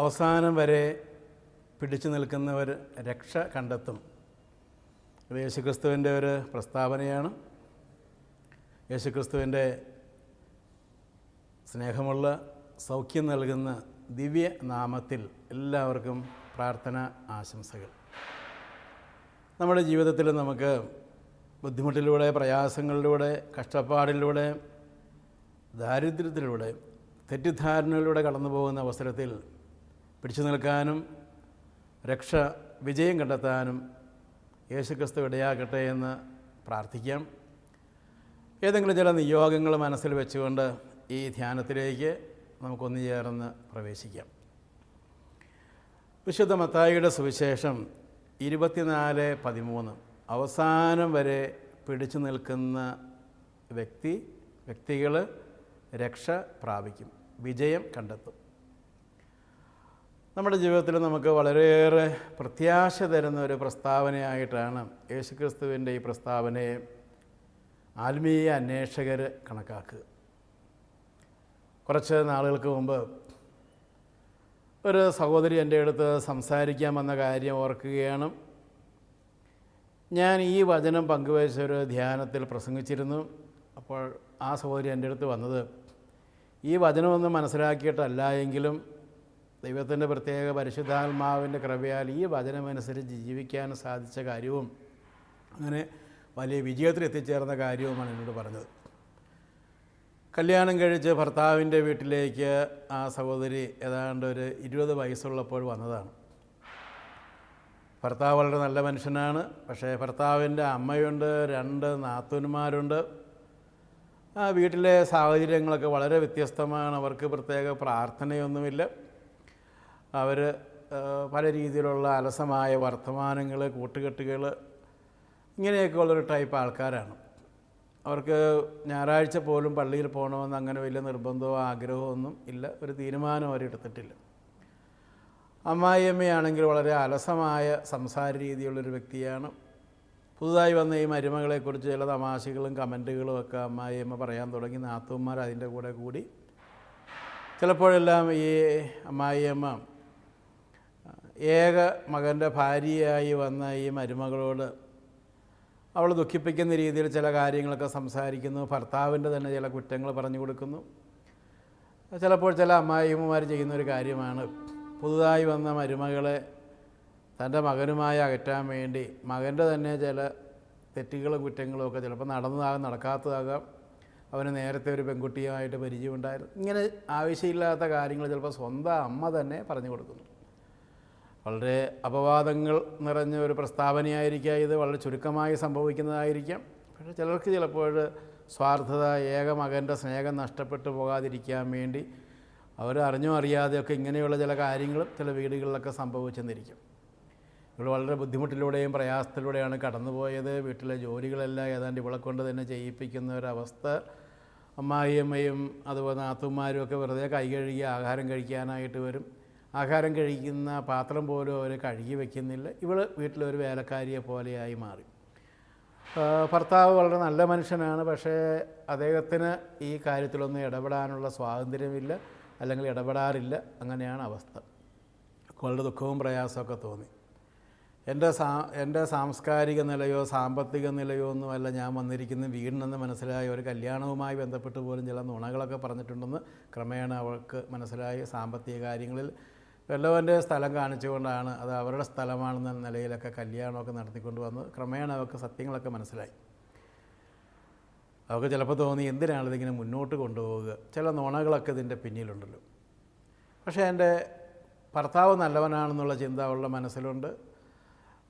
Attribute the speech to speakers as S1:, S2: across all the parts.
S1: അവസാനം വരെ പിടിച്ചു നിൽക്കുന്നവർ രക്ഷ കണ്ടെത്തും. ഇത് യേശുക്രിസ്തുവിന്റെ ഒരു പ്രസ്താവനയാണ്. യേശുക്രിസ്തുവിന്റെ സ്നേഹമുള്ള സൗഖ്യം നൽകുന്ന ദിവ്യ നാമത്തിൽ എല്ലാവർക്കും പ്രാർത്ഥന ആശംസകൾ. നമ്മുടെ ജീവിതത്തിൽ നമുക്ക് ബുദ്ധിമുട്ടിലൂടെ പ്രയാസങ്ങളിലൂടെ കഷ്ടപ്പാടിലൂടെ ദാരിദ്ര്യത്തിലൂടെ തെറ്റിദ്ധാരണയിലൂടെ കടന്നു പോകുന്ന അവസരത്തിൽ പിടിച്ചു നിൽക്കാനും രക്ഷ വിജയം കണ്ടെത്താനും യേശുക്രിസ്തു ഇടയാകട്ടെ എന്ന് പ്രാർത്ഥിക്കാം. ഏതെങ്കിലും ചില നിയോഗങ്ങൾ മനസ്സിൽ വെച്ചുകൊണ്ട് ഈ ധ്യാനത്തിലേക്ക് നമുക്കൊന്ന് ചേർന്ന് പ്രവേശിക്കാം. വിശുദ്ധ മത്തായിയുടെ സുവിശേഷം ഇരുപത്തിനാല് പതിമൂന്ന്. അവസാനം വരെ പിടിച്ചു നിൽക്കുന്ന വ്യക്തി വ്യക്തികൾ രക്ഷ പ്രാപിക്കും വിജയം കണ്ടെത്തും. നമ്മുടെ ജീവിതത്തിൽ നമുക്ക് വളരെയേറെ പ്രത്യാശ തരുന്ന ഒരു പ്രസ്താവനയായിട്ടാണ് യേശുക്രിസ്തുവിന്റെ ഈ പ്രസ്താവനയെ ആത്മീയ അന്വേഷകർ കണക്കാക്കുക. കുറച്ച് നാളുകൾക്ക് മുമ്പ് ഒരു സഹോദരി എന്റെ അടുത്ത് സംസാരിക്കാൻ വന്ന കാര്യം ഓർക്കുകയാണ്. ഞാൻ ഈ വചനം പങ്കുവച്ച ഒരു ധ്യാനത്തിൽ പ്രസംഗിച്ചിരുന്നു. അപ്പോൾ ആ സഹോദരി എന്റെ അടുത്ത് വന്നത് ഈ വചനമൊന്നും മനസ്സിലാക്കിയിട്ടല്ല എങ്കിലും ദൈവത്തിന്റെ പ്രത്യേക പരിശുദ്ധാത്മാവിന്റെ കൃപയാൽ ഈ വചനമനുസരിച്ച് ജീവിക്കാൻ സാധിച്ച കാര്യവും അങ്ങനെ വലിയ വിജയത്തിൽ എത്തിച്ചേർന്ന കാര്യവുമാണ് എന്നോട് പറഞ്ഞത്. കല്യാണം കഴിച്ച് ഭർത്താവിന്റെ വീട്ടിലേക്ക് ആ സഹോദരി ഏതാണ്ട് ഒരു ഇരുപത് വയസ്സുള്ളപ്പോൾ വന്നതാണ്. ഭർത്താവ് വളരെ നല്ല മനുഷ്യനാണ് പക്ഷേ ഭർത്താവിന്റെ അമ്മയുണ്ട് രണ്ട് നാത്തൂന്മാരുണ്ട്. ആ വീട്ടിലെ സാഹചര്യങ്ങളൊക്കെ വളരെ വ്യത്യസ്തമാണ് അവർക്ക് പ്രത്യേക പ്രാർത്ഥനയൊന്നുമില്ല. അവർ പല രീതിയിലുള്ള അലസമായ വർത്തമാനങ്ങൾ കൂട്ടുകെട്ടുകൾ ഇങ്ങനെയൊക്കെ ഉള്ളൊരു ടൈപ്പ് ആൾക്കാരാണ്. അവർക്ക് ഞായറാഴ്ച പോലും പള്ളിയിൽ പോകണമെന്ന് അങ്ങനെ വലിയ നിർബന്ധമോ ആഗ്രഹമോ ഒന്നും ഇല്ല. ഒരു തീരുമാനം അവരെടുത്തിട്ടില്ല അമ്മായിയമ്മയാണെങ്കിൽ വളരെ അലസമായ സംസാര രീതിയുള്ളൊരു വ്യക്തിയാണ്. പുതുതായി വന്ന ഈ മരുമകളെക്കുറിച്ച് ചില തമാശകളും കമന്റുകളും ഒക്കെ അമ്മായിയമ്മ പറയാൻ തുടങ്ങി. നാത്തൂന്മാർ അതിന്റെ കൂടെ കൂടി. ചിലപ്പോഴെല്ലാം ഈ അമ്മായിയമ്മ ഏക മകന്റെ ഭാര്യയായി വന്ന ഈ മരുമകളോട് അവൾ ദുഃഖിപ്പിക്കുന്ന രീതിയിൽ ചില കാര്യങ്ങളൊക്കെ സംസാരിക്കുന്നു. ഭർത്താവിന്റെ തന്നെ ചില കുറ്റങ്ങൾ പറഞ്ഞു കൊടുക്കുന്നു. ചിലപ്പോൾ ചില അമ്മായിമ്മമാർ ചെയ്യുന്ന ഒരു കാര്യമാണ്. പുതുതായി വന്ന മരുമകളെ തന്റെ മകനുമായി അകറ്റാൻ വേണ്ടി മകന്റെ തന്നെ ചില തെറ്റുകളും കുറ്റങ്ങളും ഒക്കെ ചിലപ്പോൾ നടന്നതാകാം നടക്കാത്തതാകാം. അവന് നേരത്തെ ഒരു പെൺകുട്ടിയുമായിട്ട് പരിചയമുണ്ടായിരുന്നു. ഇങ്ങനെ ആവശ്യമില്ലാത്ത കാര്യങ്ങൾ ചിലപ്പോൾ സ്വന്തം അമ്മ തന്നെ പറഞ്ഞു കൊടുക്കുന്നു. വളരെ അപവാദങ്ങൾ നിറഞ്ഞ ഒരു പ്രസ്താവനയായിരിക്കാം ഇത്. വളരെ ചുരുക്കമായി സംഭവിക്കുന്നതായിരിക്കാം. പക്ഷേ ചിലർക്ക് ചിലപ്പോൾ സ്വാർത്ഥത ഏക മകന്റെ സ്നേഹം നഷ്ടപ്പെട്ടു പോകാതിരിക്കാൻ വേണ്ടി അവർ അറിഞ്ഞോ അറിയാതെയൊക്കെ ഇങ്ങനെയുള്ള ചില കാര്യങ്ങളും ചില വീടുകളിലൊക്കെ സംഭവിച്ചെന്നിരിക്കും. ഇവൾ വളരെ ബുദ്ധിമുട്ടിലൂടെയും പ്രയാസത്തിലൂടെയാണ് കടന്നുപോയത്. വീട്ടിലെ ജോലികളെല്ലാം ഏതാണ്ട് ഇവളെ കൊണ്ട് തന്നെ ചെയ്യിപ്പിക്കുന്ന ഒരവസ്ഥ. അമ്മായിയമ്മയും അതുപോലെ നാത്തുമാരും ഒക്കെ വെറുതെ കൈ കഴുകി ആഹാരം കഴിക്കാനായിട്ട് വരും. ആഹാരം കഴിക്കുന്ന പാത്രം പോലും അവർ കഴുകി വയ്ക്കുന്നില്ല ഇവൾ വീട്ടിലൊരു വേലക്കാരിയെ പോലെയായി മാറി. ഭർത്താവ് വളരെ നല്ല മനുഷ്യനാണ് പക്ഷേ അദ്ദേഹത്തിന് ഈ കാര്യത്തിലൊന്നും ഇടപെടാനുള്ള സ്വാതന്ത്ര്യമില്ല അല്ലെങ്കിൽ ഇടപെടാറില്ല അങ്ങനെയാണ് അവസ്ഥ. വളരെ ദുഃഖവും പ്രയാസമൊക്കെ തോന്നി. എന്റെ സാ എന്റെ സാംസ്കാരിക നിലയോ സാമ്പത്തിക നിലയോ ഒന്നുമല്ല ഞാൻ വന്നിരിക്കുന്ന വീടിനെന്ന് മനസ്സിലായ ഒരു കല്യാണവുമായി ബന്ധപ്പെട്ട് പോലും ചില നുണകളൊക്കെ പറഞ്ഞിട്ടുണ്ടെന്ന് ക്രമേണ അവൾക്ക് മനസ്സിലായി. സാമ്പത്തിക കാര്യങ്ങളിൽ വല്ലവന്റെ സ്ഥലം കാണിച്ചുകൊണ്ടാണ് അത് അവരുടെ സ്ഥലമാണെന്ന നിലയിലൊക്കെ കല്യാണമൊക്കെ നടത്തിക്കൊണ്ട് വന്ന് ക്രമേണ അവർക്ക് സത്യങ്ങളൊക്കെ മനസ്സിലായി. അവർക്ക് ചിലപ്പോൾ തോന്നി എന്തിനാണ് ഇതിങ്ങനെ മുന്നോട്ട് കൊണ്ടുപോവുക? ചില നുണകളൊക്കെ ഇതിന്റെ പിന്നിലുണ്ടല്ലോ. പക്ഷേ എന്റെ ഭർത്താവ് നല്ലവനാണെന്നുള്ള ചിന്ത അവളുടെ മനസ്സിലുണ്ട്.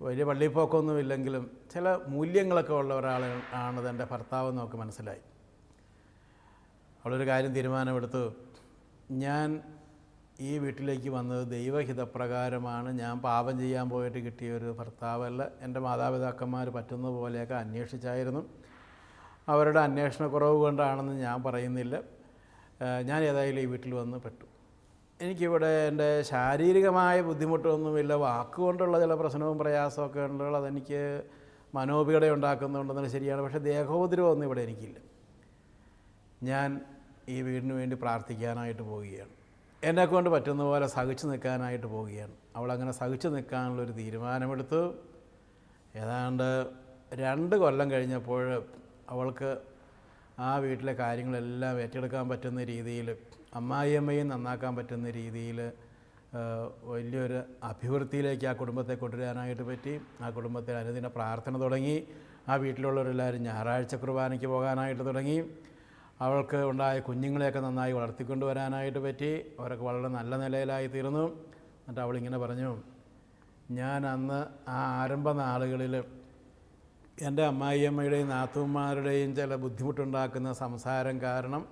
S1: വലിയ പള്ളിപ്പോക്കൊന്നും ഇല്ലെങ്കിലും ചില മൂല്യങ്ങളൊക്കെ ഉള്ള ഒരാൾ ആണ് ഭർത്താവ് നോക്കി മനസ്സിലായി. അവളൊരു കാര്യം തീരുമാനമെടുത്തു. ഞാൻ ഈ വീട്ടിലേക്ക് വന്നത് ദൈവഹിതപ്രകാരമാണ്. ഞാൻ പാപം ചെയ്യാൻ പോയിട്ട് കിട്ടിയ ഒരു ഭർത്താവല്ല. എന്റെ മാതാപിതാക്കന്മാർ പറ്റുന്ന പോലെയൊക്കെ അന്വേഷിച്ചായിരുന്നു. അവരുടെ അന്വേഷണക്കുറവ് കൊണ്ടാണെന്ന് ഞാൻ പറയുന്നില്ല. ഞാൻ ഏതായാലും ഈ വീട്ടിൽ വന്ന് പെട്ടു. എനിക്കിവിടെ എന്റെ ശാരീരികമായ ബുദ്ധിമുട്ടൊന്നുമില്ല. വാക്കുകൊണ്ടുള്ള ചില പ്രശ്നവും പ്രയാസമൊക്കെ ഉള്ളത് അതെനിക്ക് മനോപീഡ ഉണ്ടാക്കുന്നുണ്ടെന്നത് ശരിയാണ്. പക്ഷേ ദേഹോപദ്രവമൊന്നും ഇവിടെ എനിക്കില്ല. ഞാൻ ഈ വീടിന് വേണ്ടി പ്രാർത്ഥിക്കാനായിട്ട് പോവുകയാണ്. എന്നെക്കൊണ്ട് പറ്റുന്ന പോലെ സഹിച്ചു നിൽക്കാനായിട്ട് പോവുകയാണ്. അവൾ അങ്ങനെ സഹിച്ചു നിൽക്കാനുള്ളൊരു തീരുമാനമെടുത്തു. ഏതാണ്ട് രണ്ട് കൊല്ലം കഴിഞ്ഞപ്പോൾ അവൾക്ക് ആ വീട്ടിലെ കാര്യങ്ങളെല്ലാം ഏറ്റെടുക്കാൻ പറ്റുന്ന രീതിയിൽ അമ്മായിയമ്മയും നന്നാക്കാൻ പറ്റുന്ന രീതിയിൽ വലിയൊരു അഭിവൃദ്ധിയിലേക്ക് ആ കുടുംബത്തെ കൊണ്ടുവരാനായിട്ട് പറ്റി. ആ കുടുംബത്തിൽ അനുദിന പ്രാർത്ഥന തുടങ്ങി. ആ വീട്ടിലുള്ളവരെല്ലാവരും ഞായറാഴ്ച കുർബാനയ്ക്ക് പോകാനായിട്ട് തുടങ്ങി. അവൾക്ക് ഉണ്ടായ കുഞ്ഞുങ്ങളെയൊക്കെ നന്നായി വളർത്തിക്കൊണ്ടുവരാനായിട്ട് പറ്റി അവരൊക്കെ വളരെ നല്ല നിലയിലായി തീർന്നു. എന്നിട്ട് അവളിങ്ങനെ പറഞ്ഞു ഞാൻ അന്ന് ആ ആരംഭ നാളുകളിൽ എന്റെ അമ്മായിയമ്മയുടെയും നാത്തൂന്മാരുടെയും ചില ബുദ്ധിമുട്ടുണ്ടാക്കുന്ന സംസാരം കാരണം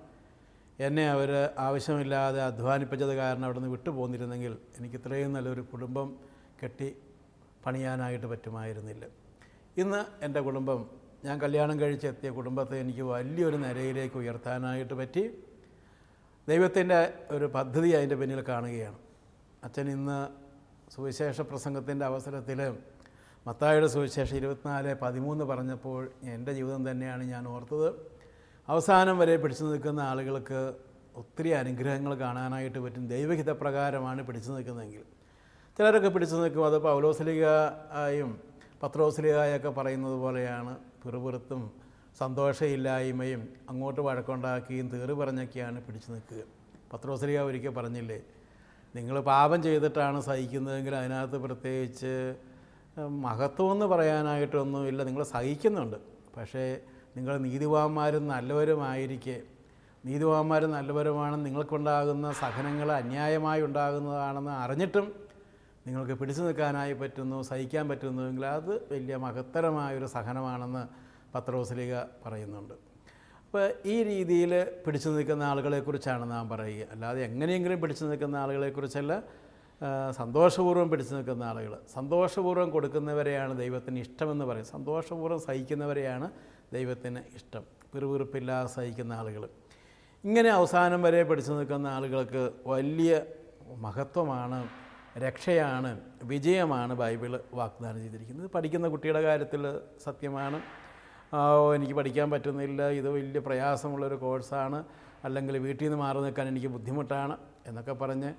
S1: എന്നെ അവർ ആവശ്യമില്ലാതെ അധ്വാനിപ്പിച്ചത് കാരണം അവിടെ നിന്ന് വിട്ടുപോന്നിരുന്നെങ്കിൽ എനിക്ക് ഇത്രയും നല്ലൊരു കുടുംബം കെട്ടി പണിയാനായിട്ട് പറ്റുമായിരുന്നില്ല. ഇന്ന് എന്റെ കുടുംബം ഞാൻ കല്യാണം കഴിച്ചെത്തിയ കുടുംബത്തെ എനിക്ക് വലിയൊരു നിലയിലേക്ക് ഉയർത്താനായിട്ട് പറ്റി. ദൈവത്തിന്റെ ഒരു പദ്ധതി അതിന്റെ പിന്നിൽ കാണുകയാണ്. അച്ഛൻ ഇന്ന് സുവിശേഷ പ്രസംഗത്തിന്റെ അവസരത്തിൽ മത്തായുടെ സുവിശേഷം ഇരുപത്തിനാല് പതിമൂന്ന് പറഞ്ഞപ്പോൾ എന്റെ ജീവിതം തന്നെയാണ് ഞാൻ ഓർത്തത്. അവസാനം വരെ പിടിച്ചു നിൽക്കുന്ന ആളുകൾക്ക് ഒത്തിരി അനുഗ്രഹങ്ങൾ കാണാനായിട്ട് പറ്റും. ദൈവഹിതപ്രകാരമാണ് പിടിച്ചു നിൽക്കുന്നതെങ്കിൽ. ചിലരൊക്കെ പിടിച്ചു നിൽക്കും. അത് പൗലോസ്ലികായും പത്രോസ്ലികായൊക്കെ പറയുന്നത് പോലെയാണ്. പിറുപിറുത്തും സന്തോഷമില്ലായ്മയും അങ്ങോട്ട് വഴക്കുണ്ടാക്കുകയും തീറി പറഞ്ഞൊക്കെയാണ് പിടിച്ചു നിൽക്കുക. പത്രോസ്ലിക ഒരിക്കൽ പറഞ്ഞില്ലേ നിങ്ങൾ പാപം ചെയ്തിട്ടാണ് സഹിക്കുന്നതെങ്കിൽ അതിനകത്ത് പ്രത്യേകിച്ച് മഹത്വമെന്ന് പറയാനായിട്ടൊന്നുമില്ല. നിങ്ങൾ സഹിക്കുന്നുണ്ട്. പക്ഷേ നിങ്ങൾ നീതിവാന്മാരും നല്ലവരുമായിരിക്കെ. നീതിവാന്മാരും നല്ലവരുമാണ് നിങ്ങൾക്കുണ്ടാകുന്ന സഹനങ്ങൾ അന്യായമായി ഉണ്ടാകുന്നതാണെന്ന് അറിഞ്ഞിട്ടും നിങ്ങൾക്ക് പിടിച്ചു നിൽക്കാനായി പറ്റുന്നു സഹിക്കാൻ പറ്റുന്നുവെങ്കിൽ അത് വലിയ മഹത്തരമായൊരു സഹനമാണെന്ന് പത്രോസ്ലിക പറയുന്നുണ്ട്. അപ്പോൾ ഈ രീതിയിൽ പിടിച്ചു നിൽക്കുന്ന ആളുകളെക്കുറിച്ചാണ് നാം പറയുക. അല്ലാതെ എങ്ങനെയെങ്കിലും പിടിച്ചു നിൽക്കുന്ന ആളുകളെക്കുറിച്ചല്ല സന്തോഷപൂർവം പിടിച്ചു നിൽക്കുന്ന ആളുകൾ. സന്തോഷപൂർവം കൊടുക്കുന്നവരെയാണ് ദൈവത്തിന് ഇഷ്ടമെന്ന് പറയും. സന്തോഷപൂർവം സഹിക്കുന്നവരെയാണ് ദൈവത്തിന് ഇഷ്ടം. പിറുപിറുപ്പില്ലാതെ സഹിക്കുന്ന ആളുകൾ. ഇങ്ങനെ അവസാനം വരെ പിടിച്ചു നിൽക്കുന്ന ആളുകൾക്ക് വലിയ മഹത്വമാണ് രക്ഷയാണ് വിജയമാണ് ബൈബിൾ വാഗ്ദാനം ചെയ്തിരിക്കുന്നത്. പഠിക്കുന്ന കുട്ടിയുടെ കാര്യത്തിൽ സത്യമാണ്. എനിക്ക് പഠിക്കാൻ പറ്റുന്നില്ല ഇത് വലിയ പ്രയാസമുള്ളൊരു കോഴ്സാണ് അല്ലെങ്കിൽ വീട്ടിൽ നിന്ന് മാറി നിൽക്കാൻ എനിക്ക് ബുദ്ധിമുട്ടാണ് എന്നൊക്കെ പറഞ്ഞ്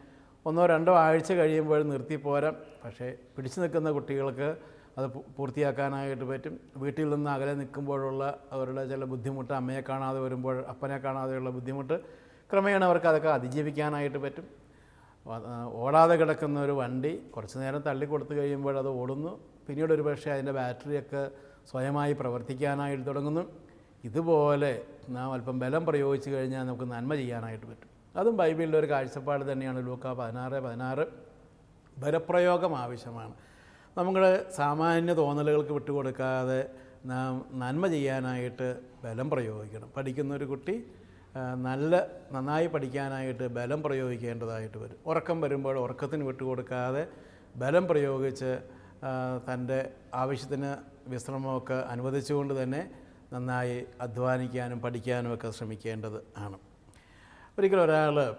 S1: ഒന്നോ രണ്ടോ ആഴ്ച കഴിയുമ്പോൾ നിർത്തിപ്പോരാം പക്ഷേ പിടിച്ചു നിൽക്കുന്ന കുട്ടികൾക്ക് അത് പൂർത്തിയാക്കാനായിട്ട് പറ്റും. വീട്ടിൽ നിന്ന് അകലെ നിൽക്കുമ്പോഴുള്ള അവരുടെ ചില ബുദ്ധിമുട്ട് അമ്മയെ കാണാതെ വരുമ്പോൾ അപ്പനെ കാണാതെയുള്ള ബുദ്ധിമുട്ട് ക്രമേണ അവർക്ക് അതൊക്കെ അതിജീവിക്കാനായിട്ട് പറ്റും. ഓടാതെ കിടക്കുന്ന ഒരു വണ്ടി കുറച്ച് നേരം തള്ളി കൊടുത്തു കഴിയുമ്പോൾ അത് ഓടുന്നു. പിന്നീട് ഒരു പക്ഷേ അതിന്റെ ബാറ്ററിയൊക്കെ സ്വയമായി പ്രവർത്തിക്കാനായിട്ട് തുടങ്ങുന്നു. ഇതുപോലെ നാം അല്പം ബലം പ്രയോഗിച്ചു കഴിഞ്ഞാൽ നമുക്ക് നന്മ ചെയ്യാനായിട്ട് പറ്റും. അതും ബൈബിളിലെ ഒരു കാഴ്ചപ്പാട് തന്നെയാണ് ലൂക്ക പതിനാറ് പതിനാറ്. ബലപ്രയോഗം ആവശ്യമാണ്. നമ്മുടെ സാമാന്യ തോന്നലുകൾക്ക് വിട്ടുകൊടുക്കാതെ നാം നന്മ ചെയ്യാനായിട്ട് ബലം പ്രയോഗിക്കണം. പഠിക്കുന്ന ഒരു കുട്ടി നല്ല നന്നായി പഠിക്കാനായിട്ട് ബലം പ്രയോഗിക്കേണ്ടതായിട്ട് വരും. ഉറക്കം വരുമ്പോൾ ഉറക്കത്തിന് വിട്ടുകൊടുക്കാതെ ബലം പ്രയോഗിച്ച് തന്റെ ആവശ്യത്തിന് വിശ്രമമൊക്കെ അനുവദിച്ചുകൊണ്ട് തന്നെ നന്നായി അധ്വാനിക്കാനും പഠിക്കാനും ഒക്കെ ശ്രമിക്കേണ്ടത് ആണ്. ഒരിക്കലും ഒരാൾ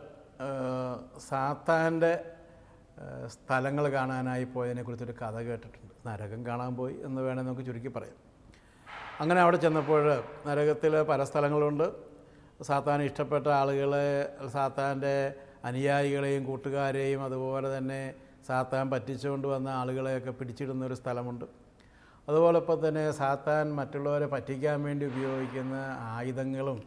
S1: സാത്താന്റെ സ്ഥലങ്ങൾ കാണാനായി പോയതിനെക്കുറിച്ചൊരു കഥ കേട്ടിട്ടുണ്ട്. നരകം കാണാൻ പോയി എന്ന് വേണമെങ്കിൽ നമുക്ക് ചുരുക്കി പറയാം. അങ്ങനെ അവിടെ ചെന്നപ്പോൾ നരകത്തിൽ പല സ്ഥലങ്ങളുണ്ട്. സാത്താൻ ഇഷ്ടപ്പെട്ട ആളുകളെ സാത്താന്റെ അനുയായികളെയും കൂട്ടുകാരെയും അതുപോലെ തന്നെ സാത്താൻ പറ്റിച്ചുകൊണ്ട് വന്ന ആളുകളെയൊക്കെ പിടിച്ചിടുന്ന ഒരു സ്ഥലമുണ്ട്. അതുപോലൊപ്പം തന്നെ സാത്താൻ മറ്റുള്ളവരെ പറ്റിക്കാൻ വേണ്ടി ഉപയോഗിക്കുന്ന ആയുധങ്ങളും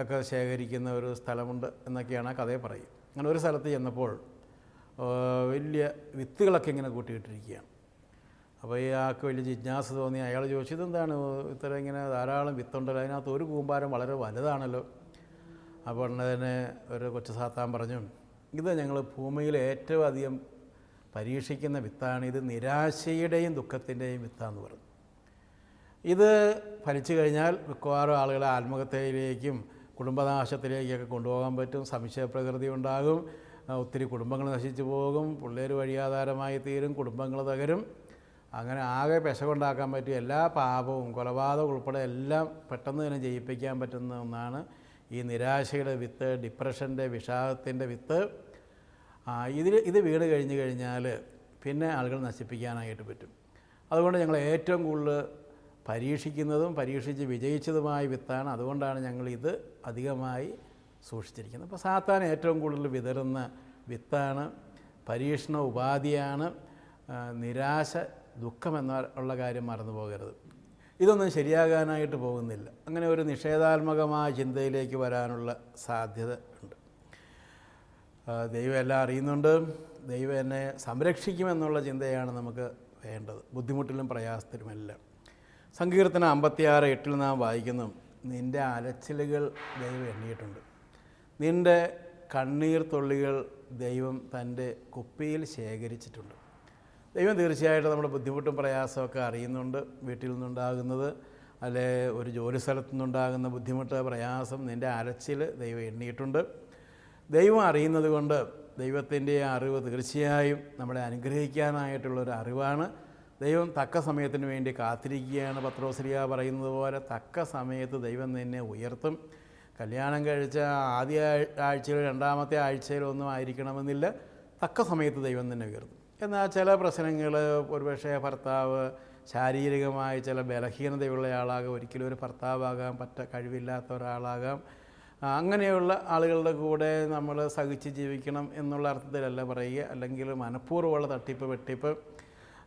S1: ഒക്കെ ശേഖരിക്കുന്ന ഒരു സ്ഥലമുണ്ട് എന്നൊക്കെയാണ് ആ കഥയെ പറയും അങ്ങനെ ഒരു സ്ഥലത്ത് ചെന്നപ്പോൾ വലിയ വിത്തുകളൊക്കെ ഇങ്ങനെ കൂട്ടിയിട്ടിരിക്കുകയാണ്. അപ്പോൾ ഈ ആൾക്ക് വലിയ ജിജ്ഞാസ തോന്നി. അയാൾ ചോദിച്ചു ഇതെന്താണ്? ഇത്ര ഇങ്ങനെ ധാരാളം വിത്തുണ്ടല്ലോ. അതിനകത്ത് ഒരു കൂമ്പാരം വളരെ വലുതാണല്ലോ. ഉടനെ തന്നെ ഒരു കൊച്ചു സാത്താൻ പറഞ്ഞു ഇത് ഞങ്ങൾ ഭൂമിയിൽ ഏറ്റവും അധികം പരീക്ഷിക്കുന്ന വിത്താണ്. ഇത് നിരാശയുടെയും ദുഃഖത്തിന്റെയും വിത്താന്ന് പറഞ്ഞു. ഇത് ഫലിച്ചു കഴിഞ്ഞാൽ മിക്കവാറും ആളുകളെ ആത്മഹത്യയിലേക്കും കുടുംബനാശത്തിലേക്കൊക്കെ കൊണ്ടുപോകാൻ പറ്റും. സംശയപ്രകൃതി ഉണ്ടാകും. ഒത്തിരി കുടുംബങ്ങൾ നശിച്ചു പോകും. പിള്ളേർ വഴിയാധാരമായി തീരും. കുടുംബങ്ങൾ തകരും. അങ്ങനെ ആകെ പെശകുണ്ടാക്കാൻ പറ്റിയ എല്ലാ പാപവും കൊലപാതകം ഉൾപ്പെടെ എല്ലാം പെട്ടെന്ന് തന്നെ ജയിപ്പിക്കാൻ പറ്റുന്ന ഒന്നാണ് ഈ നിരാശയുടെ വിത്ത് ഡിപ്രഷന്റെ വിഷാദത്തിന്റെ വിത്ത് ഇതിൽ ഇത് വീട് കഴിഞ്ഞ് കഴിഞ്ഞാൽ പിന്നെ ആളുകൾ നശിപ്പിക്കാനായിട്ട് പറ്റും. അതുകൊണ്ട് ഞങ്ങൾ ഏറ്റവും കൂടുതൽ പരീക്ഷിക്കുന്നതും പരീക്ഷിച്ച് വിജയിച്ചതുമായ വിത്താണ്. അതുകൊണ്ടാണ് ഞങ്ങൾ ഇത് അധികമായി സൂക്ഷിച്ചിരിക്കുന്നത്. അപ്പോൾ സാത്താൻ ഏറ്റവും കൂടുതൽ വിതറുന്ന വിത്താണ് പരീക്ഷണ ഉപാധിയാണ് നിരാശ ദുഃഖം എന്നുള്ള കാര്യം മറന്നു പോകരുത്. ഇതൊന്നും ശരിയാകാനായിട്ട് പോകുന്നില്ല. അങ്ങനെ ഒരു നിഷേധാത്മകമായ ചിന്തയിലേക്ക് വരാനുള്ള സാധ്യത ഉണ്ട്. ദൈവം എല്ലാം അറിയുന്നുണ്ട്. ദൈവം എന്നെ സംരക്ഷിക്കുമെന്നുള്ള ചിന്തയാണ് നമുക്ക് വേണ്ടത്. ബുദ്ധിമുട്ടിലും പ്രയാസത്തിലുമെല്ലാം. സങ്കീർത്തനം അമ്പത്തിയാറ് എട്ടിൽ നാം വായിക്കുന്നു നിന്റെ അലച്ചിലുകൾ ദൈവം എണ്ണിയിട്ടുണ്ട്. നിന്റെ കണ്ണീർ തുള്ളികൾ ദൈവം തന്റെ കുപ്പിയിൽ ശേഖരിച്ചിട്ടുണ്ട്. ദൈവം തീർച്ചയായിട്ടും നമ്മുടെ ബുദ്ധിമുട്ടും പ്രയാസമൊക്കെ അറിയുന്നുണ്ട് വീട്ടിൽ നിന്നുണ്ടാകുന്നത് അല്ലെ ഒരു ജോലി സ്ഥലത്തു നിന്നുണ്ടാകുന്ന ബുദ്ധിമുട്ട് പ്രയാസം നിന്റെ അരച്ചിൽ ദൈവം എണ്ണിയിട്ടുണ്ട്. ദൈവം അറിയുന്നത് കൊണ്ട് ദൈവത്തിന്റെ അറിവ് തീർച്ചയായും നമ്മളെ അനുഗ്രഹിക്കാനായിട്ടുള്ളൊരു അറിവാണ്. ദൈവം തക്ക സമയത്തിന് വേണ്ടി കാത്തിരിക്കുകയാണ് പത്രോശ്രീയ പറയുന്നത് പോലെ തക്ക സമയത്ത് ദൈവം നിന്നെ ഉയർത്തും. കല്യാണം കഴിച്ച ആദ്യ ആഴ്ചയിൽ രണ്ടാമത്തെ ആഴ്ചയിലോ ഒന്നും ആയിരിക്കണമെന്നില്ല തക്ക സമയത്ത് ദൈവം തന്നെ ഉയർത്തും. എന്നാൽ ചില പ്രശ്നങ്ങൾ ഒരുപക്ഷെ ഭർത്താവ് ശാരീരികമായി ചില ബലഹീനതയുള്ള ആളാകാം ഒരിക്കലും ഒരു ഭർത്താവാകാം പറ്റ കഴിവില്ലാത്ത ഒരാളാകാം. അങ്ങനെയുള്ള ആളുകളുടെ കൂടെ നമ്മൾ സഹിച്ച് ജീവിക്കണം എന്നുള്ള അർത്ഥത്തിലല്ല പറയുക. അല്ലെങ്കിൽ മനഃപൂർവമുള്ള തട്ടിപ്പ് വെട്ടിപ്പ്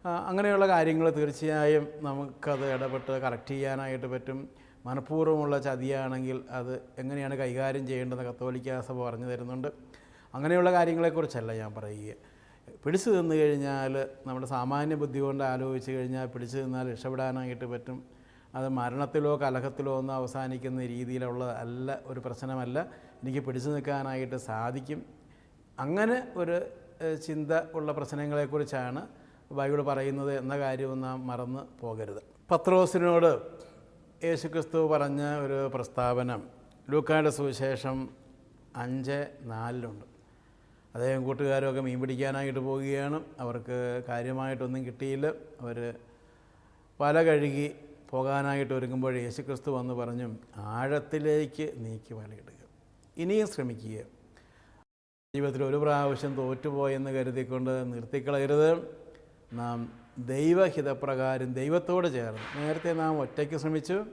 S1: അങ്ങനെയുള്ള കാര്യങ്ങൾ തീർച്ചയായും നമുക്കത് ഇടപെട്ട് കറക്റ്റ് ചെയ്യാനായിട്ട് പറ്റും. മനഃപൂർവമുള്ള ചതിയാണെങ്കിൽ അത് എങ്ങനെയാണ് കൈകാര്യം ചെയ്യേണ്ടത് കത്തോലിക്കാസഭ പറഞ്ഞു തരുന്നുണ്ട്. അങ്ങനെയുള്ള കാര്യങ്ങളെക്കുറിച്ചല്ല ഞാൻ പറയുക. പിടിച്ചു തിന്നു കഴിഞ്ഞാൽ നമ്മുടെ സാമാന്യ ബുദ്ധി കൊണ്ട് ആലോചിച്ച് കഴിഞ്ഞാൽ പിടിച്ചു നിന്നാൽ രക്ഷപ്പെടാനായിട്ട് പറ്റും. അത് മരണത്തിലോ കലഹത്തിലോ ഒന്നും അവസാനിക്കുന്ന രീതിയിലുള്ള അല്ല ഒരു പ്രശ്നമല്ല. എനിക്ക് പിടിച്ചു നിൽക്കാനായിട്ട് സാധിക്കും. അങ്ങനെ ഒരു ചിന്ത ഉള്ള പ്രശ്നങ്ങളെക്കുറിച്ചാണ് ബൈബിൾ പറയുന്നത് എന്ന കാര്യവും നാം മറന്ന് പോകരുത്. പത്രോസിനോട് യേശുക്രിസ്തു പറഞ്ഞ ഒരു പ്രസ്താവന ലൂക്കായുടെ സുവിശേഷം അഞ്ച് നാലിലുണ്ട്. അദ്ദേഹം കൂട്ടുകാരൊക്കെ മീൻ പിടിക്കാനായിട്ട് പോവുകയാണ്. അവർക്ക് കാര്യമായിട്ടൊന്നും കിട്ടിയില്ല. അവർ പല കഴുകി പോകാനായിട്ട് ഒരുങ്ങുമ്പോൾ യേശുക്രിസ്തു വന്ന് പറഞ്ഞു ആഴത്തിലേക്ക് നീക്കി വലയിടുക. ഇനിയും ശ്രമിക്കുക. ജീവിതത്തിൽ ഒരു പ്രാവശ്യം തോറ്റുപോയെന്ന് കരുതിക്കൊണ്ട് നിർത്തിക്കളയരുത്. നാം ദൈവഹിതപ്രകാരം ദൈവത്തോട് ചേർന്ന് നേരത്തെ നാം ഒറ്റയ്ക്ക് ശ്രമിച്ചു.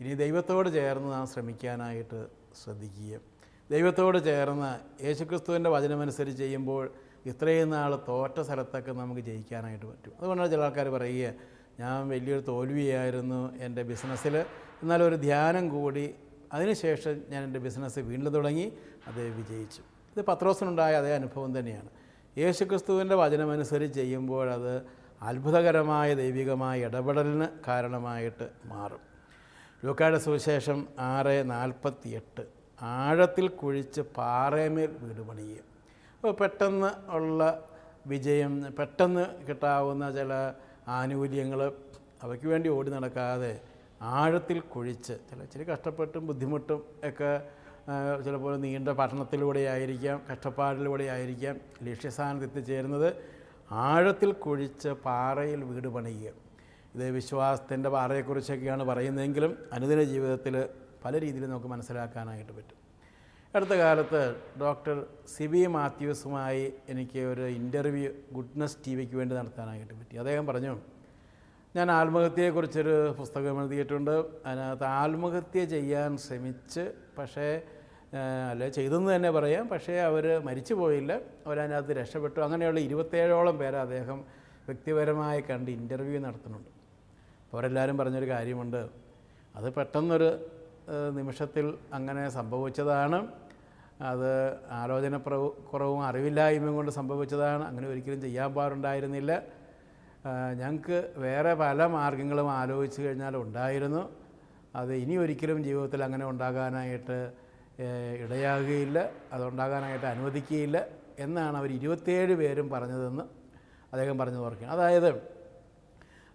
S1: ഇനി ദൈവത്തോട് ചേർന്ന് നാം ശ്രമിക്കാനായിട്ട് ശ്രദ്ധിക്കുക. ദൈവത്തോട് ചേർന്ന് യേശുക്രിസ്തുവിന്റെ വചനമനുസരിച്ച് ചെയ്യുമ്പോൾ ഇത്രയും നാൾ തോറ്റ സ്ഥലത്തൊക്കെ നമുക്ക് ജയിക്കാനായിട്ട് പറ്റും. അതുകൊണ്ടാണ് ചില ആൾക്കാർ പറയുക ഞാൻ വലിയൊരു തോൽവിയായിരുന്നു എന്റെ ബിസിനസ്സിൽ. എന്നാലൊരു ധ്യാനം കൂടി അതിനുശേഷം ഞാൻ എന്റെ ബിസിനസ് വീണ്ടും തുടങ്ങി അത് വിജയിച്ചു. ഇത് പത്രോസിനുണ്ടായ അതേ അനുഭവം തന്നെയാണ്. യേശുക്രിസ്തുവിന്റെ വചനമനുസരിച്ച് ചെയ്യുമ്പോൾ അത് അത്ഭുതകരമായ ദൈവികമായ ഇടപെടലിന് കാരണമായിട്ട് മാറും. ലൂക്കായുടെ സുവിശേഷം ആറ് നാൽപ്പത്തി എട്ട് ആഴത്തിൽ കുഴിച്ച് പാറമേൽ വീട് പണിയുക അപ്പോൾ പെട്ടെന്ന് ഉള്ള വിജയം പെട്ടെന്ന് കിട്ടാവുന്ന ചില ആനുകൂല്യങ്ങൾ അവയ്ക്ക് വേണ്ടി ഓടി നടക്കാതെ ആഴത്തിൽ കുഴിച്ച് ചില ഇച്ചിരി കഷ്ടപ്പെട്ടും ബുദ്ധിമുട്ടും ഒക്കെ ചിലപ്പോൾ നീണ്ട പഠനത്തിലൂടെ ആയിരിക്കാം കഷ്ടപ്പാടിലൂടെ ആയിരിക്കാം ലക്ഷ്യസ്ഥാനത്ത് എത്തിച്ചേരുന്നത്. ആഴത്തിൽ കുഴിച്ച് പാറയിൽ വീട് പണിയുക. ഇത് വിശ്വാസത്തിന്റെ പാറയെക്കുറിച്ചൊക്കെയാണ് പറയുന്നതെങ്കിലും അനുദിന ജീവിതത്തിൽ പല രീതിയിൽ നമുക്ക് മനസ്സിലാക്കാനായിട്ട് പറ്റും. അടുത്ത കാലത്ത് ഡോക്ടർ സി ബി മാത്യൂസുമായി എനിക്ക് ഒരു ഇന്റർവ്യൂ ഗുഡ്നസ് ടി വിക്ക് വേണ്ടി നടത്താനായിട്ട് പറ്റി. അദ്ദേഹം പറഞ്ഞു ഞാൻ ആത്മഹത്യയെക്കുറിച്ചൊരു പുസ്തകം എഴുതിയിട്ടുണ്ട്. അതിനകത്ത് ആത്മഹത്യ ചെയ്യാൻ ശ്രമിച്ച് പക്ഷേ അല്ലെ ചെയ്തെന്ന് തന്നെ പറയാം. പക്ഷേ അവർ മരിച്ചു പോയില്ല. അവരതിനകത്ത് രക്ഷപ്പെട്ടു. അങ്ങനെയുള്ള ഇരുപത്തേഴോളം പേരെ അദ്ദേഹം വ്യക്തിപരമായി കണ്ട് ഇന്റർവ്യൂ നടത്തുന്നുണ്ട്. അവരെല്ലാവരും പറഞ്ഞൊരു കാര്യമുണ്ട്. അത് പെട്ടെന്നൊരു നിമിഷത്തിൽ അങ്ങനെ സംഭവിച്ചതാണ്. അത് ആലോചന കുറവും അറിവില്ലായ്മയും കൊണ്ട് സംഭവിച്ചതാണ്. അങ്ങനെ ഒരിക്കലും ചെയ്യാൻ പാടുണ്ടായിരുന്നില്ല. ഞങ്ങൾക്ക് വേറെ പല മാർഗങ്ങളും ആലോചിച്ച് കഴിഞ്ഞാൽ ഉണ്ടായിരുന്നു. അത് ഇനി ഒരിക്കലും ജീവിതത്തിൽ അങ്ങനെ ഉണ്ടാകാനായിട്ട് ഇടയാകുകയില്ല. അതുണ്ടാകാനായിട്ട് അനുവദിക്കുകയില്ല എന്നാണ് അവർ ഇരുപത്തേഴ് പേരും പറഞ്ഞതെന്ന് അദ്ദേഹം പറഞ്ഞു ഓർക്കുകയാണ്. അതായത്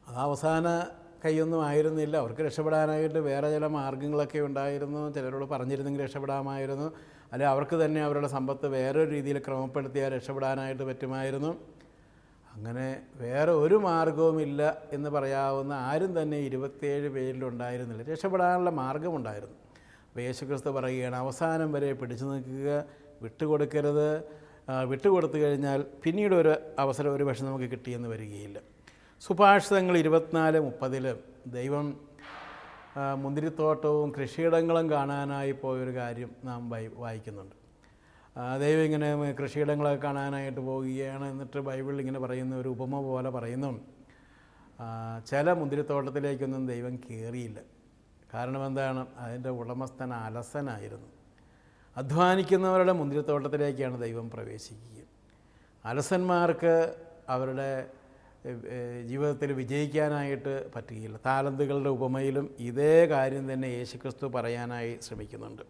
S1: അത് അവസാന കൈയൊന്നും ആയിരുന്നില്ല. അവർക്ക് രക്ഷപ്പെടാനായിട്ട് വേറെ ചില മാർഗങ്ങളൊക്കെ ഉണ്ടായിരുന്നു. ചിലരോട് പറഞ്ഞിരുന്നെങ്കിൽ രക്ഷപ്പെടാമായിരുന്നു. അല്ലെ അവർക്ക് തന്നെ അവരുടെ സമ്പത്ത് വേറൊരു രീതിയിൽ ക്രമപ്പെടുത്തിയാൽ രക്ഷപ്പെടാനായിട്ട് പറ്റുമായിരുന്നു. അങ്ങനെ വേറെ ഒരു മാർഗവുമില്ല എന്ന് പറയാവുന്ന ആരും തന്നെ ഇരുപത്തിയേഴ് പേരിലുണ്ടായിരുന്നില്ല രക്ഷപ്പെടാനുള്ള മാർഗമുണ്ടായിരുന്നു അപ്പോൾ യേശുക്രിസ്തു പറയുകയാണ് അവസാനം വരെ പിടിച്ചു നിൽക്കുക വിട്ടുകൊടുക്കരുത്. വിട്ടുകൊടുത്തു കഴിഞ്ഞാൽ പിന്നീട് ഒരു അവസരം ഒരു പക്ഷെ നമുക്ക് കിട്ടിയെന്ന് വരികയില്ല. സുഭാഷിതങ്ങൾ ഇരുപത്തിനാല് മുപ്പതിൽ ദൈവം മുന്തിരിത്തോട്ടവും കൃഷിയിടങ്ങളും കാണാനായി പോയൊരു കാര്യം നാം വായി വായിക്കുന്നുണ്ട്. ദൈവം ഇങ്ങനെ കൃഷിയിടങ്ങളൊക്കെ കാണാനായിട്ട് പോവുകയാണ് എന്നിട്ട് ബൈബിളിൽ ഇങ്ങനെ പറയുന്ന ഒരു ഉപമ പോലെ പറയുന്നു ചില മുന്തിരിത്തോട്ടത്തിലേക്കൊന്നും ദൈവം കയറിയില്ല. കാരണം എന്താണ്? അതിന്റെ ഉടമസ്ഥൻ അലസനായിരുന്നു. അധ്വാനിക്കുന്നവരുടെ മുന്തിരിത്തോട്ടത്തിലേക്കാണ് ദൈവം പ്രവേശിക്കുക. അലസന്മാർക്ക് അവരുടെ ജീവിതത്തിൽ വിജയിക്കാനായിട്ട് പറ്റുകയില്ല. താലന്തുകളുടെ ഉപമയിലും ഇതേ കാര്യം തന്നെ യേശുക്രിസ്തു പറയാനായി ശ്രമിക്കുന്നുണ്ട്.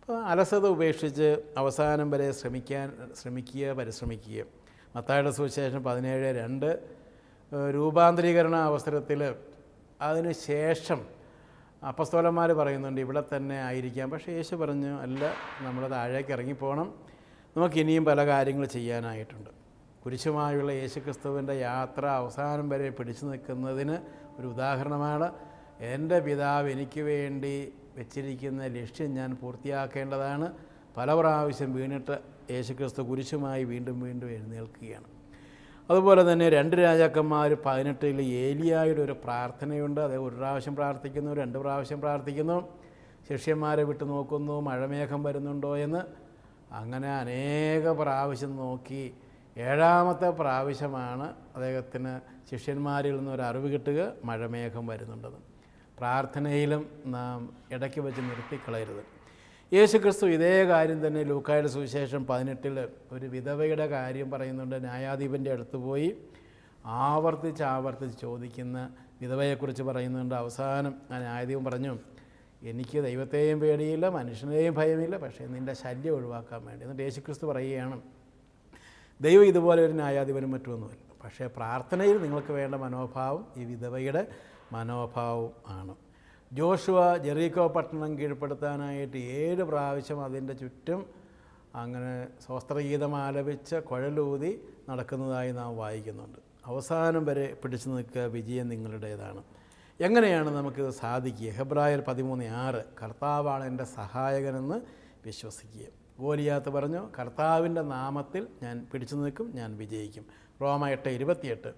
S1: അപ്പോൾ അലസത ഉപേക്ഷിച്ച് അവസാനം വരെ ശ്രമിക്കാൻ ശ്രമിക്കുക പരിശ്രമിക്കുക. മത്തായുടെ സുവിശേഷം പതിനേഴ് രണ്ട് രൂപാന്തരീകരണ അവസരത്തിൽ അതിന് ശേഷം അപ്പസ്തോലന്മാർ പറയുന്നുണ്ട് ഇവിടെ തന്നെ ആയിരിക്കാം. പക്ഷേ യേശു പറഞ്ഞു അല്ല നമ്മൾ താഴേക്ക് ഇറങ്ങിപ്പോകണം നമുക്ക് ഇനിയും പല കാര്യങ്ങൾ ചെയ്യാനായിട്ടുണ്ട്. കുരിശുമായുള്ള യേശുക്രിസ്തുവിന്റെ യാത്ര അവസാനം വരെ പിടിച്ചു നിൽക്കുന്നതിന് ഒരു ഉദാഹരണമാണ്. എന്റെ പിതാവ് എനിക്ക് വേണ്ടി വെച്ചിരിക്കുന്ന ലക്ഷ്യം ഞാൻ പൂർത്തിയാക്കേണ്ടതാണ്. പല പ്രാവശ്യം വീണിട്ട് യേശുക്രിസ്തു കുരിശുമായി വീണ്ടും വീണ്ടും എഴുന്നേൽക്കുകയാണ്. അതുപോലെ തന്നെ രണ്ട് രാജാക്കന്മാർ പതിനെട്ടിൽ ഏലിയായുടെ ഒരു പ്രാർത്ഥനയുണ്ട്. അത് ഒരു പ്രാവശ്യം പ്രാർത്ഥിക്കുന്നു രണ്ട് പ്രാവശ്യം പ്രാർത്ഥിക്കുന്നു. ശിഷ്യന്മാരെ വിട്ടു നോക്കുന്നു മഴമേഘം വരുന്നുണ്ടോ എന്ന്. അങ്ങനെ അനേക പ്രാവശ്യം നോക്കി ഏഴാമത്തെ പ്രാവശ്യമാണ് അദ്ദേഹത്തിന് ശിഷ്യന്മാരിൽ നിന്ന് ഒരു അറിവ് കിട്ടുക മഴമേഘം വരുന്നുണ്ടെന്ന്. പ്രാർത്ഥനയിലും നാം ഇടയ്ക്ക് വെച്ച് നിർത്തിക്കളയരുത്. യേശു ക്രിസ്തു ഇതേ കാര്യം തന്നെ ലൂക്കായുടെ സുവിശേഷം പതിനെട്ടിൽ ഒരു വിധവയുടെ കാര്യം പറയുന്നുണ്ട്. ന്യായാധിപന്റെ അടുത്ത് പോയി ആവർത്തിച്ച് ആവർത്തിച്ച് ചോദിക്കുന്ന വിധവയെക്കുറിച്ച് പറയുന്നുണ്ട്. അവസാനം ആ ന്യായാധിപൻ പറഞ്ഞു എനിക്ക് ദൈവത്തെയും പേടിയില്ല മനുഷ്യനെയും ഭയമില്ല പക്ഷേ നിന്റെ ശല്യം ഒഴിവാക്കാൻ വേണ്ടി. എന്നിട്ട് യേശുക്രിസ്തു പറയുകയാണ് ദൈവം ഇതുപോലെ ഒരു ന്യായാധിപനും മറ്റുമൊന്നുമല്ല. പക്ഷേ പ്രാർത്ഥനയിൽ നിങ്ങൾക്ക് വേണ്ട മനോഭാവം ഈ വിധവയുടെ മനോഭാവം ആണ്. ജോഷുവ ജെറീക്കോ പട്ടണം കീഴ്പ്പെടുത്താനായിട്ട് ഏഴ് പ്രാവശ്യം അതിന്റെ ചുറ്റും അങ്ങനെ സ്വസ്ത്രഗീതം ആലപിച്ച് കുഴലൂതി നടക്കുന്നതായി നാം വായിക്കുന്നുണ്ട്. അവസാനം വരെ പിടിച്ചു നിൽക്കുക വിജയം നിങ്ങളുടേതാണ്. എങ്ങനെയാണ് നമുക്കിത് സാധിക്കുക? ഹെബ്രായർ പതിമൂന്ന് ആറ് കർത്താവാണ് എന്റെ സഹായകനെന്ന് വിശ്വസിക്കുക. ഗോലിയാത്ത് പറഞ്ഞു കർത്താവിന്റെ നാമത്തിൽ ഞാൻ പിടിച്ചു നിൽക്കും ഞാൻ വിജയിക്കും. റോമ എട്ട് ഇരുപത്തിയെട്ട്.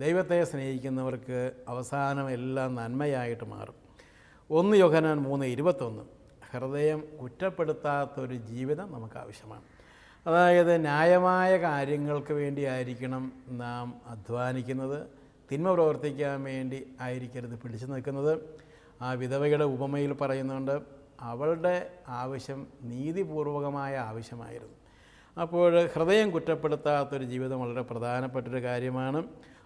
S1: ദൈവത്തെ സ്നേഹിക്കുന്നവർക്ക് അവസാനം എല്ലാം നന്മയായിട്ട് മാറും. ഒന്ന് യോഹനാൻ മൂന്ന് ഇരുപത്തൊന്ന്. ഹൃദയം കുറ്റപ്പെടുത്താത്തൊരു ജീവിതം നമുക്ക് ആവശ്യമാണ് അതായത് ന്യായമായ കാര്യങ്ങൾക്ക് വേണ്ടിയായിരിക്കണം നാം അധ്വാനിക്കുന്നത് തിന്മ പ്രവർത്തിക്കാൻ വേണ്ടി ആയിരിക്കരുത് പിടിച്ചു നിൽക്കുന്നത്. ആ വിധവയുടെ ഉപമയിൽ പറയുന്നുണ്ട് അവളുടെ ആവശ്യം നീതിപൂർവകമായ ആവശ്യമായിരുന്നു. അപ്പോൾ ഹൃദയം കുറ്റപ്പെടുത്താത്തൊരു ജീവിതം വളരെ പ്രധാനപ്പെട്ടൊരു കാര്യമാണ്.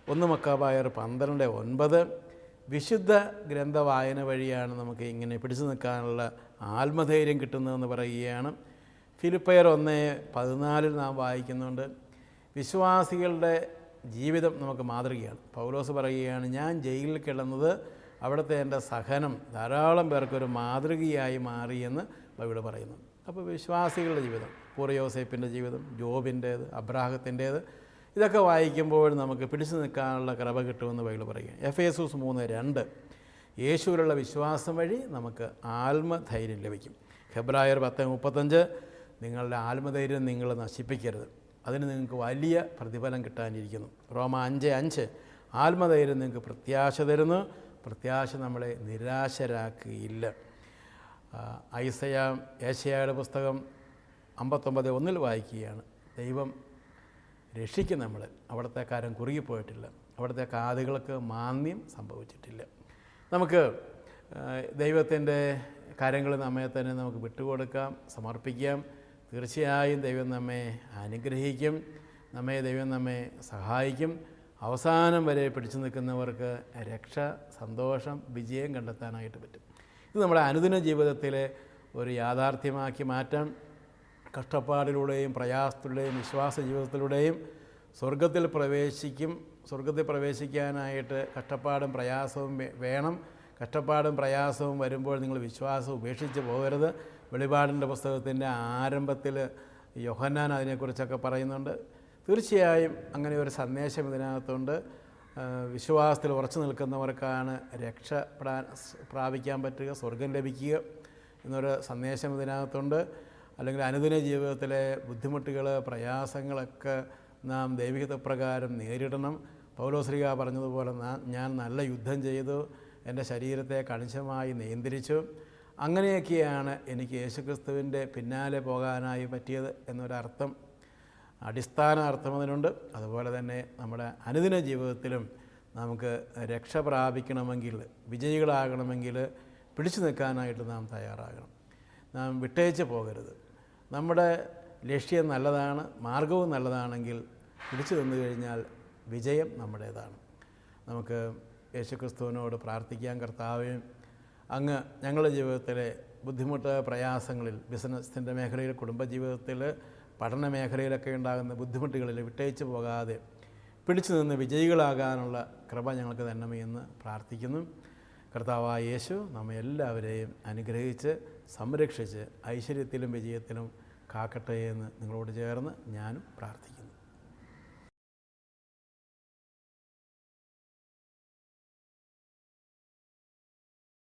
S1: ഒന്ന് മക്കാബായർ പന്ത്രണ്ട് ഒൻപത്. വിശുദ്ധ ഗ്രന്ഥ വായന വഴിയാണ് നമുക്ക് ഇങ്ങനെ പിടിച്ചു നിൽക്കാനുള്ള ആത്മധൈര്യം കിട്ടുന്നതെന്ന് പറയുകയാണ്. ഫിലിപ്പയർ ഒന്ന് പതിനാലിൽ നാം വായിക്കുന്നുണ്ട്. വിശ്വാസികളുടെ ജീവിതം നമുക്ക് മാതൃകയാണ്. പൗലോസ് പറയുകയാണ് ഞാൻ ജയിലിൽ കിടന്നത് അവിടുത്തെ എന്റെ സഹനം ധാരാളം പേർക്കൊരു മാതൃകയായി മാറിയെന്ന് ബൈബിൾ പറയുന്നു. അപ്പോൾ വിശ്വാസികളുടെ ജീവിതം പൂർയോസേപ്പിന്റെ ജീവിതം ജോബിന്റേത് അബ്രാഹത്തിന്റേത് ഇതൊക്കെ വായിക്കുമ്പോൾ നമുക്ക് പിടിച്ചു നിൽക്കാനുള്ള കൃപ കിട്ടുമെന്ന് ബൈബിൾ പറയുക എഫ് എസൂസ് മൂന്ന് രണ്ട് യേശുവിലുള്ള വിശ്വാസം വഴി നമുക്ക് ആത്മധൈര്യം ലഭിക്കും. ഹെബ്രായർ പത്ത് മുപ്പത്തഞ്ച് നിങ്ങളുടെ ആത്മധൈര്യം നിങ്ങൾ നശിപ്പിക്കരുത്. അതിന് നിങ്ങൾക്ക് വലിയ പ്രതിഫലം കിട്ടാനിരിക്കുന്നു. റോമ അഞ്ച് അഞ്ച് ആത്മധൈര്യം നിങ്ങൾക്ക് പ്രത്യാശ തരുന്നു. പ്രത്യാശ നമ്മളെ നിരാശരാക്കുകയില്ല ഐസയ ഏശയായുടെ പുസ്തകം അമ്പത്തൊമ്പത് ഒന്നിൽ വായിക്കുകയാണ്. ദൈവം രക്ഷിക്കും നമ്മൾ അവിടുത്തെ കാര്യം കുറുകിപ്പോയിട്ടില്ല. അവിടുത്തെ കാതുകൾക്ക് മാന്യം സംഭവിച്ചിട്ടില്ല. നമുക്ക് ദൈവത്തിന്റെ കാര്യങ്ങൾ നമ്മെ തന്നെ നമുക്ക് വിട്ടുകൊടുക്കാം സമർപ്പിക്കാം. തീർച്ചയായും ദൈവം നമ്മെ അനുഗ്രഹിക്കും നമ്മെ ദൈവം നമ്മെ സഹായിക്കും. അവസാനം വരെ പിടിച്ചു നിൽക്കുന്നവർക്ക് രക്ഷ സന്തോഷം വിജയം കണ്ടെത്താനായിട്ട് പറ്റും. ഇത് നമ്മുടെ അനുദിന ജീവിതത്തിലെ ഒരു യാഥാർത്ഥ്യമാക്കി മാറ്റാൻ കഷ്ടപ്പാടിലൂടെയും പ്രയാസത്തിലൂടെയും വിശ്വാസ ജീവിതത്തിലൂടെയും സ്വർഗത്തിൽ പ്രവേശിക്കും സ്വർഗത്തിൽ പ്രവേശിക്കാനായിട്ട് കഷ്ടപ്പാടും പ്രയാസവും വേണം. കഷ്ടപ്പാടും പ്രയാസവും വരുമ്പോൾ നിങ്ങൾ വിശ്വാസം ഉപേക്ഷിച്ച് പോകരുത്. വെളിപാടിന്റെ പുസ്തകത്തിന്റെ ആരംഭത്തിൽ യോഹന്നാൻ അതിനെക്കുറിച്ചൊക്കെ പറയുന്നുണ്ട്. തീർച്ചയായും അങ്ങനെ ഒരു സന്ദേശം ഇതിനകത്തുണ്ട്. വിശ്വാസത്തിൽ ഉറച്ചു നിൽക്കുന്നവർക്കാണ് രക്ഷപ്പെടാൻ പ്രാപിക്കാൻ പറ്റുക സ്വർഗം ലഭിക്കുക എന്നൊരു സന്ദേശം ഇതിനകത്തുണ്ട്. അല്ലെങ്കിൽ അനുദിന ജീവിതത്തിലെ ബുദ്ധിമുട്ടുകൾ പ്രയാസങ്ങളൊക്കെ നാം ദൈവികതപ്രകാരം നേരിടണം. പൗലോശ്രീക പറഞ്ഞതുപോലെ ഞാൻ നല്ല യുദ്ധം ചെയ്തു എന്റെ ശരീരത്തെ കണിശമായി നിയന്ത്രിച്ചു. അങ്ങനെയൊക്കെയാണ് എനിക്ക് യേശുക്രിസ്തുവിന്റെ പിന്നാലെ പോകാനായി പറ്റിയത് എന്നൊരർത്ഥം അടിസ്ഥാന അർത്ഥം അതിനുണ്ട് അതുപോലെ തന്നെ നമ്മുടെ അനുദിന ജീവിതത്തിലും നമുക്ക് രക്ഷ പ്രാപിക്കണമെങ്കിൽ വിജയികളാകണമെങ്കിൽ പിടിച്ചു നിൽക്കാനായിട്ട് നാം തയ്യാറാകണം. നാം വിട്ടേച്ച് പോകരുത്. നമ്മുടെ ലക്ഷ്യം നല്ലതാണ് മാർഗവും നല്ലതാണെങ്കിൽ പിടിച്ചു നിന്നു കഴിഞ്ഞാൽ വിജയം നമ്മുടേതാണ്. നമുക്ക് യേശുക്രിസ്തുവിനോട് പ്രാർത്ഥിക്കാൻ കർത്താവേ. അങ്ങ് ഞങ്ങളുടെ ജീവിതത്തിലെ ബുദ്ധിമുട്ട് പ്രയാസങ്ങളിൽ ബിസിനസ്സിന്റെ മേഖലയിൽ കുടുംബജീവിതത്തിൽ പഠന മേഖലയിലൊക്കെ ഉണ്ടാകുന്ന ബുദ്ധിമുട്ടുകളിൽ വിട്ടയച്ചു പോകാതെ പിടിച്ചു നിന്ന് വിജയികളാകാനുള്ള കൃപ ഞങ്ങൾക്ക് തന്നെ എന്ന് പ്രാർത്ഥിക്കുന്നു. കർത്താവായ യേശു നമ്മെ എല്ലാവരെയും അനുഗ്രഹിച്ച് സംരക്ഷിച്ച് ഐശ്വര്യത്തിലും വിജയത്തിലും കാക്കട്ടെ എന്ന് നിങ്ങളോട് ചേർന്ന് ഞാനും പ്രാർത്ഥിക്കുന്നു.